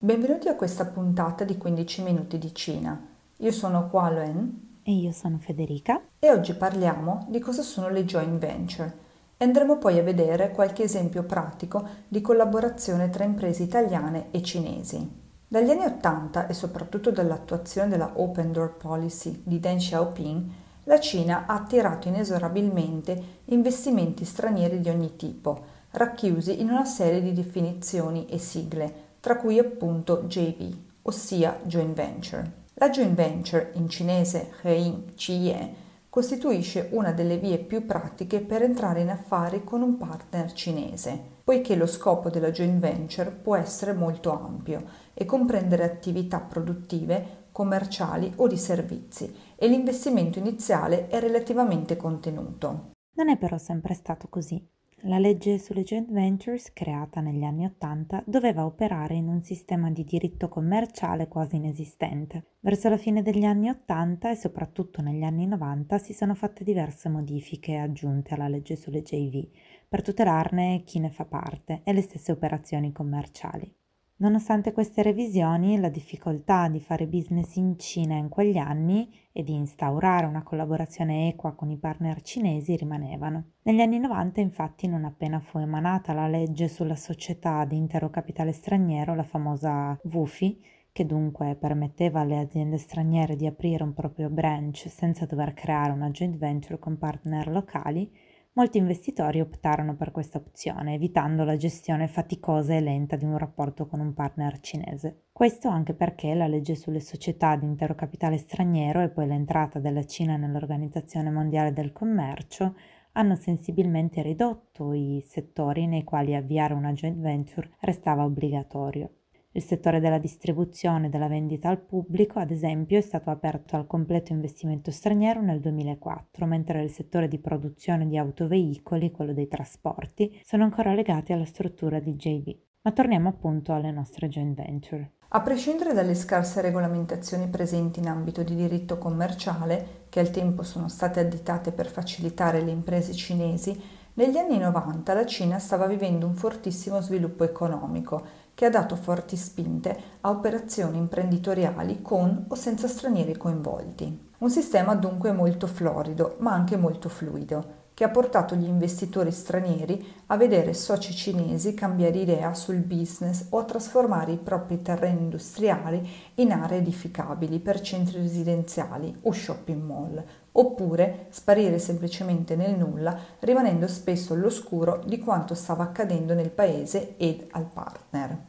Benvenuti a questa puntata di 15 minuti di Cina. Io sono Hua Luen e io sono Federica e oggi parliamo di cosa sono le joint venture e andremo poi a vedere qualche esempio pratico di collaborazione tra imprese italiane e cinesi. Dagli anni 80 e soprattutto dall'attuazione della Open Door Policy di Deng Xiaoping, la Cina ha attirato inesorabilmente investimenti stranieri di ogni tipo, racchiusi in una serie di definizioni e sigle tra cui appunto JV, ossia joint venture. La joint venture, in cinese Hein Chiye, costituisce una delle vie più pratiche per entrare in affari con un partner cinese, poiché lo scopo della joint venture può essere molto ampio e comprendere attività produttive, commerciali o di servizi e l'investimento iniziale è relativamente contenuto. Non è però sempre stato così. La legge sulle joint ventures, creata negli anni Ottanta, doveva operare in un sistema di diritto commerciale quasi inesistente. Verso la fine degli anni Ottanta e soprattutto negli anni Novanta si sono fatte diverse modifiche aggiunte alla legge sulle JV per tutelarne chi ne fa parte e le stesse operazioni commerciali. Nonostante queste revisioni, la difficoltà di fare business in Cina in quegli anni e di instaurare una collaborazione equa con i partner cinesi rimanevano. Negli anni 90, infatti, non appena fu emanata la legge sulla società di intero capitale straniero, la famosa WUFI, che dunque permetteva alle aziende straniere di aprire un proprio branch senza dover creare una joint venture con partner locali, Molti investitori optarono per questa opzione, evitando la gestione faticosa e lenta di un rapporto con un partner cinese. Questo anche perché la legge sulle società di intero capitale straniero e poi l'entrata della Cina nell'Organizzazione Mondiale del Commercio hanno sensibilmente ridotto i settori nei quali avviare una joint venture restava obbligatorio. Il settore della distribuzione e della vendita al pubblico, ad esempio, è stato aperto al completo investimento straniero nel 2004, mentre il settore di produzione di autoveicoli, quello dei trasporti, sono ancora legati alla struttura di JV. Ma torniamo appunto alle nostre joint venture. A prescindere dalle scarse regolamentazioni presenti in ambito di diritto commerciale, che al tempo sono state additate per facilitare le imprese cinesi, negli anni 90 la Cina stava vivendo un fortissimo sviluppo economico che ha dato forti spinte a operazioni imprenditoriali con o senza stranieri coinvolti. Un sistema dunque molto florido, ma anche molto fluido, che ha portato gli investitori stranieri a vedere soci cinesi cambiare idea sul business o a trasformare i propri terreni industriali in aree edificabili per centri residenziali o shopping mall, oppure sparire semplicemente nel nulla, rimanendo spesso all'oscuro di quanto stava accadendo nel paese ed al partner.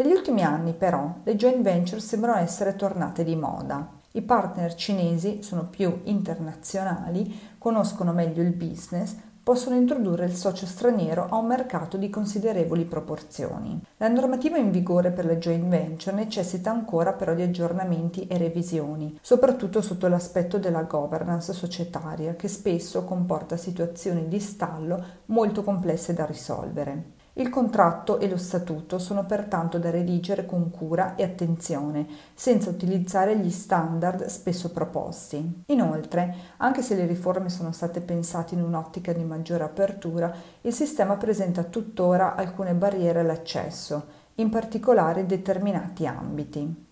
Negli ultimi anni però le joint venture sembrano essere tornate di moda. I partner cinesi sono più internazionali, conoscono meglio il business, possono introdurre il socio straniero a un mercato di considerevoli proporzioni. La normativa in vigore per le joint venture necessita ancora però di aggiornamenti e revisioni, soprattutto sotto l'aspetto della governance societaria, che spesso comporta situazioni di stallo molto complesse da risolvere. Il contratto e lo statuto sono pertanto da redigere con cura e attenzione, senza utilizzare gli standard spesso proposti. Inoltre, anche se le riforme sono state pensate in un'ottica di maggiore apertura, il sistema presenta tuttora alcune barriere all'accesso, in particolare in determinati ambiti.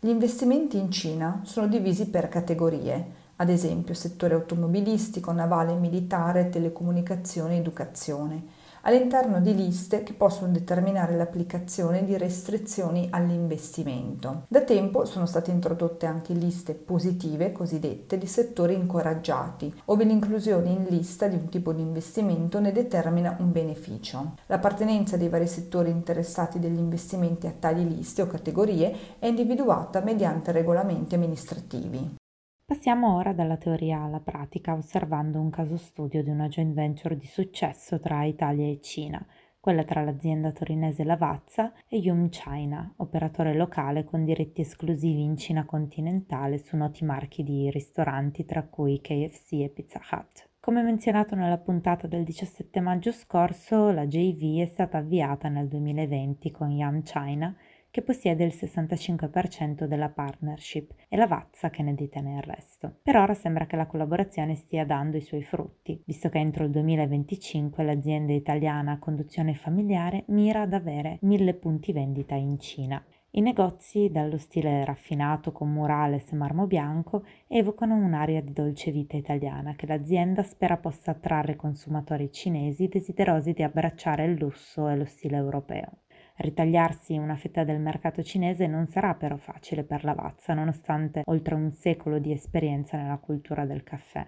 Gli investimenti in Cina sono divisi per categorie, ad esempio settore automobilistico, navale, militare, telecomunicazione educazione all'interno di liste che possono determinare l'applicazione di restrizioni all'investimento. Da tempo sono state introdotte anche liste positive cosiddette di settori incoraggiati, ove l'inclusione in lista di un tipo di investimento ne determina un beneficio. L'appartenenza dei vari settori interessati degli investimenti a tali liste o categorie è individuata mediante regolamenti amministrativi. Passiamo ora dalla teoria alla pratica, osservando un caso studio di una joint venture di successo tra Italia e Cina, quella tra l'azienda torinese Lavazza e Yum China, operatore locale con diritti esclusivi in Cina continentale su noti marchi di ristoranti tra cui KFC e Pizza Hut. Come menzionato nella puntata del 17 maggio scorso, la JV è stata avviata nel 2020 con Yum China che possiede il 65% della partnership e la Vazza che ne detiene il resto. Per ora sembra che la collaborazione stia dando i suoi frutti, visto che entro il 2025 l'azienda italiana a conduzione familiare mira ad avere mille punti vendita in Cina. I negozi, dallo stile raffinato con murales e marmo bianco, evocano un'aria di dolce vita italiana che l'azienda spera possa attrarre consumatori cinesi desiderosi di abbracciare il lusso e lo stile europeo. Ritagliarsi una fetta del mercato cinese non sarà però facile per Lavazza, nonostante oltre un secolo di esperienza nella cultura del caffè.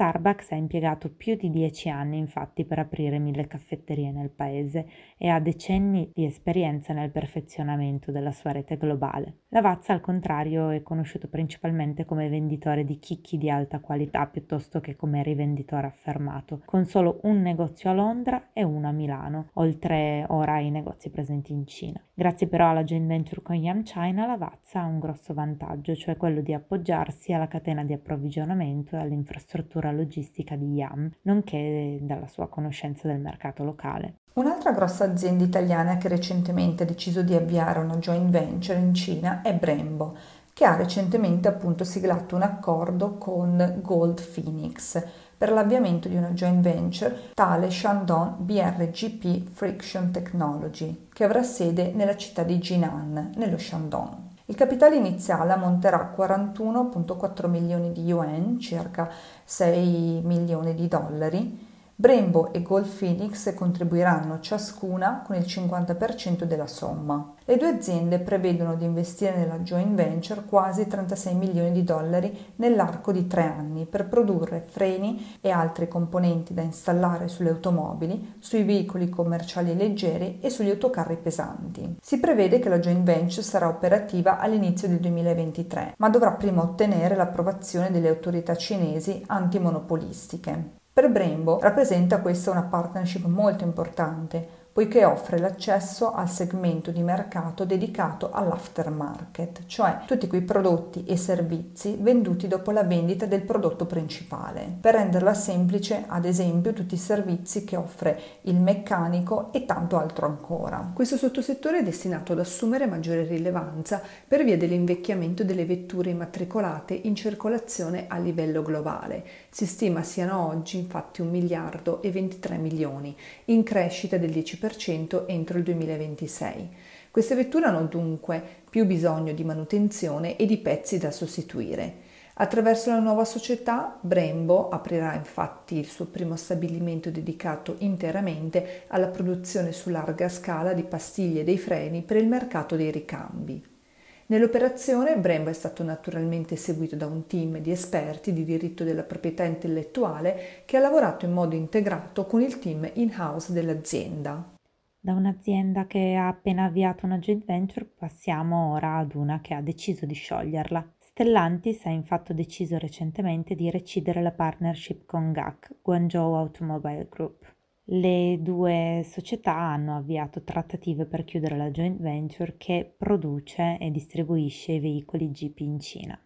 Starbucks ha impiegato più di dieci anni infatti per aprire mille caffetterie nel paese e ha decenni di esperienza nel perfezionamento della sua rete globale. Lavazza al contrario è conosciuto principalmente come venditore di chicchi di alta qualità piuttosto che come rivenditore affermato, con solo un negozio a Londra e uno a Milano, oltre ora ai negozi presenti in Cina. Grazie però alla joint venture con Yam China, Lavazza ha un grosso vantaggio, cioè quello di appoggiarsi alla catena di approvvigionamento e all'infrastruttura struttura logistica di Yam, nonché dalla sua conoscenza del mercato locale. Un'altra grossa azienda italiana che recentemente ha deciso di avviare una joint venture in Cina è Brembo, che ha recentemente appunto siglato un accordo con Gold Phoenix per l'avviamento di una joint venture tale Shandong BRGP Friction Technology, che avrà sede nella città di Jinan, nello Shandong. Il capitale iniziale ammonterà 41,4 milioni di yuan, circa 6 milioni di dollari, Brembo e Gold Phoenix contribuiranno ciascuna con il 50% della somma. Le due aziende prevedono di investire nella joint venture quasi 36 milioni di dollari nell'arco di tre anni per produrre freni e altri componenti da installare sulle automobili, sui veicoli commerciali leggeri e sugli autocarri pesanti. Si prevede che la joint venture sarà operativa all'inizio del 2023, ma dovrà prima ottenere l'approvazione delle autorità cinesi antimonopolistiche. Per Brembo rappresenta questa una partnership molto importante poiché offre l'accesso al segmento di mercato dedicato all'aftermarket, cioè tutti quei prodotti e servizi venduti dopo la vendita del prodotto principale. Per renderla semplice, ad esempio, tutti i servizi che offre il meccanico e tanto altro ancora. Questo sottosettore è destinato ad assumere maggiore rilevanza per via dell'invecchiamento delle vetture immatricolate in circolazione a livello globale. Si stima siano oggi infatti 1 miliardo e 23 milioni, in crescita del 10% entro il 2026. Queste vetture hanno dunque più bisogno di manutenzione e di pezzi da sostituire. Attraverso la nuova società, Brembo aprirà infatti il suo primo stabilimento dedicato interamente alla produzione su larga scala di pastiglie dei freni per il mercato dei ricambi. Nell'operazione Brembo è stato naturalmente seguito da un team di esperti di diritto della proprietà intellettuale che ha lavorato in modo integrato con il team in-house dell'azienda. Da un'azienda che ha appena avviato una joint venture passiamo ora ad una che ha deciso di scioglierla. Stellantis ha infatti deciso recentemente di recidere la partnership con GAC, Guangzhou Automobile Group. Le due società hanno avviato trattative per chiudere la joint venture che produce e distribuisce i veicoli Jeep in Cina.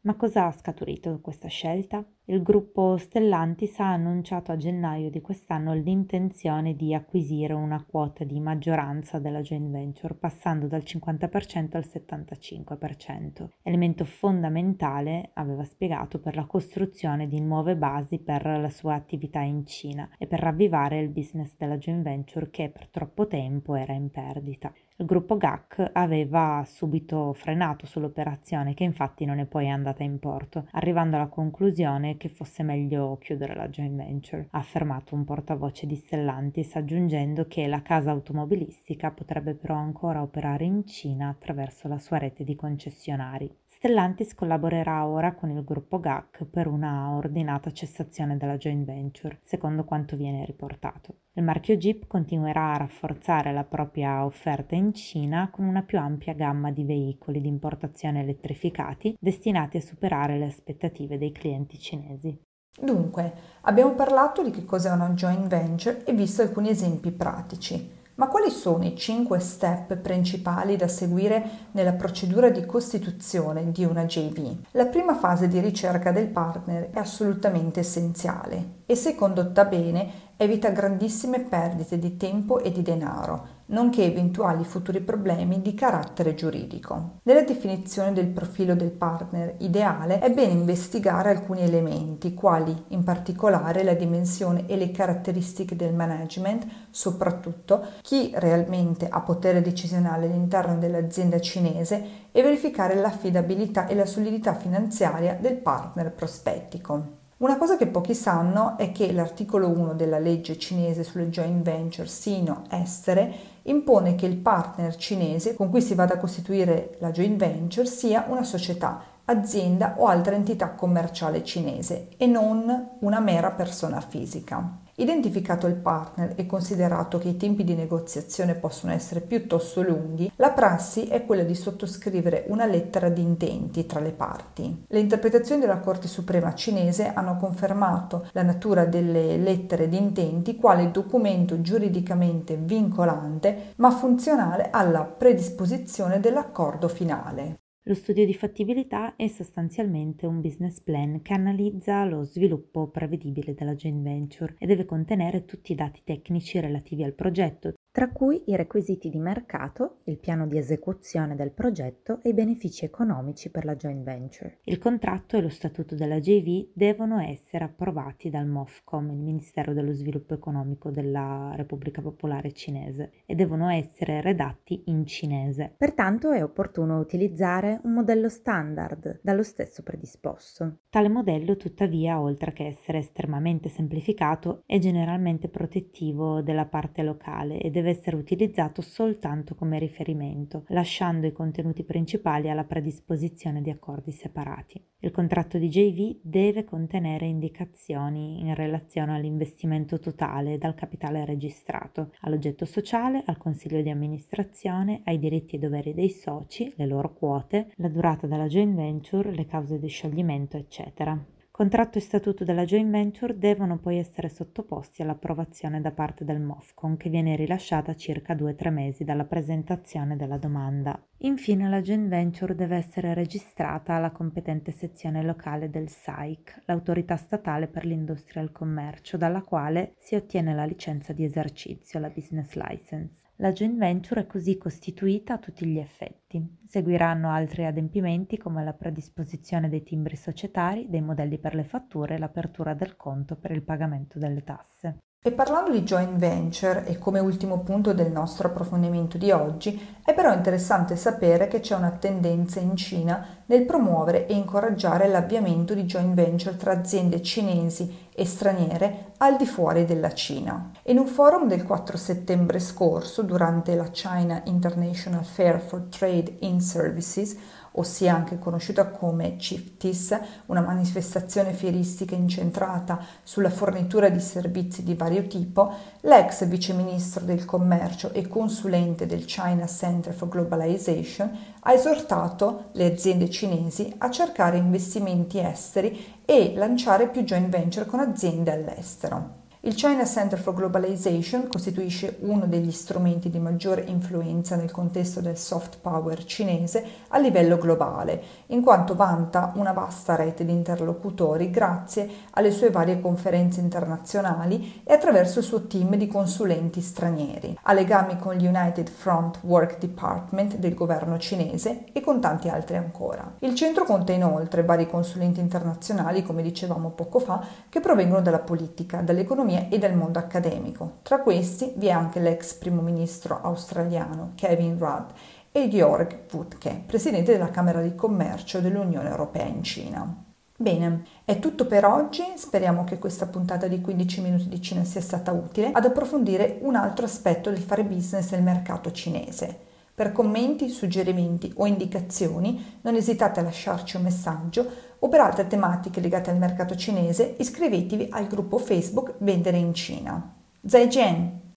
Ma cosa ha scaturito questa scelta? Il gruppo Stellantis ha annunciato a gennaio di quest'anno l'intenzione di acquisire una quota di maggioranza della joint venture passando dal 50% al 75%, elemento fondamentale, aveva spiegato, per la costruzione di nuove basi per la sua attività in Cina e per ravvivare il business della joint venture che per troppo tempo era in perdita. Il gruppo GAC aveva subito frenato sull'operazione che infatti non è poi andata in porto, arrivando alla conclusione che fosse meglio chiudere la joint venture, ha affermato un portavoce di Stellantis aggiungendo che la casa automobilistica potrebbe però ancora operare in Cina attraverso la sua rete di concessionari. Stellantis collaborerà ora con il gruppo GAC per una ordinata cessazione della joint venture, secondo quanto viene riportato. Il marchio Jeep continuerà a rafforzare la propria offerta in Cina con una più ampia gamma di veicoli di importazione elettrificati destinati a superare le aspettative dei clienti cinesi. Dunque, abbiamo parlato di che cos'è una joint venture e visto alcuni esempi pratici. Ma quali sono i cinque step principali da seguire nella procedura di costituzione di una JV? La prima fase di ricerca del partner è assolutamente essenziale e se condotta bene evita grandissime perdite di tempo e di denaro, nonché eventuali futuri problemi di carattere giuridico. Nella definizione del profilo del partner ideale è bene investigare alcuni elementi, quali in particolare la dimensione e le caratteristiche del management, soprattutto chi realmente ha potere decisionale all'interno dell'azienda cinese e verificare l'affidabilità e la solidità finanziaria del partner prospettico. Una cosa che pochi sanno è che l'articolo 1 della legge cinese sulle joint venture sino-estere impone che il partner cinese con cui si vada a costituire la joint venture sia una società, azienda o altra entità commerciale cinese e non una mera persona fisica. Identificato il partner e considerato che i tempi di negoziazione possono essere piuttosto lunghi, la prassi è quella di sottoscrivere una lettera di intenti tra le parti. Le interpretazioni della Corte Suprema cinese hanno confermato la natura delle lettere di intenti quale documento giuridicamente vincolante ma funzionale alla predisposizione dell'accordo finale. Lo studio di fattibilità è sostanzialmente un business plan che analizza lo sviluppo prevedibile della joint venture e deve contenere tutti i dati tecnici relativi al progetto, tra cui i requisiti di mercato, il piano di esecuzione del progetto e i benefici economici per la joint venture. Il contratto e lo statuto della JV devono essere approvati dal MOFCOM, il Ministero dello Sviluppo Economico della Repubblica Popolare Cinese, e devono essere redatti in cinese. Pertanto è opportuno utilizzare un modello standard dallo stesso predisposto. Tale modello, tuttavia, oltre che essere estremamente semplificato, è generalmente protettivo della parte locale e deve deve essere utilizzato soltanto come riferimento, lasciando i contenuti principali alla predisposizione di accordi separati. Il contratto di JV deve contenere indicazioni in relazione all'investimento totale dal capitale registrato, all'oggetto sociale, al consiglio di amministrazione, ai diritti e doveri dei soci, le loro quote, la durata della joint venture, le cause di scioglimento, eccetera. Contratto e statuto della joint venture devono poi essere sottoposti all'approvazione da parte del MOFCON che viene rilasciata circa 2-3 mesi dalla presentazione della domanda. Infine la joint venture deve essere registrata alla competente sezione locale del SAIC, l'autorità statale per l'industria e il commercio, dalla quale si ottiene la licenza di esercizio, la business license. La joint venture è così costituita a tutti gli effetti. Seguiranno altri adempimenti come la predisposizione dei timbri societari, dei modelli per le fatture e l'apertura del conto per il pagamento delle tasse. E parlando di joint venture e come ultimo punto del nostro approfondimento di oggi, è però interessante sapere che c'è una tendenza in Cina nel promuovere e incoraggiare l'avviamento di joint venture tra aziende cinesi e straniere al di fuori della Cina. In un forum del 4 settembre scorso, durante la China International Fair for Trade in Services, ossia anche conosciuta come CIFTIS, una manifestazione fieristica incentrata sulla fornitura di servizi di vario tipo, l'ex viceministro del commercio e consulente del China Center for Globalization ha esortato le aziende cinesi a cercare investimenti esteri e lanciare più joint venture con aziende all'estero. Il China Center for Globalization costituisce uno degli strumenti di maggiore influenza nel contesto del soft power cinese a livello globale, in quanto vanta una vasta rete di interlocutori grazie alle sue varie conferenze internazionali e attraverso il suo team di consulenti stranieri. Ha legami con gli United Front Work Department del governo cinese e con tanti altri ancora. Il centro conta inoltre vari consulenti internazionali, come dicevamo poco fa, che provengono dalla politica, dall'economia dall'economia e dal mondo accademico. Tra questi vi è anche l'ex primo ministro australiano Kevin Rudd e Georg Wutke, presidente della Camera di Commercio dell'Unione Europea in Cina. Bene, è tutto per oggi, speriamo che questa puntata di 15 minuti di Cina sia stata utile ad approfondire un altro aspetto del fare business nel mercato cinese. Per commenti, suggerimenti o indicazioni non esitate a lasciarci un messaggio o per altre tematiche legate al mercato cinese iscrivetevi al gruppo Facebook Vendere in Cina. Zaijian!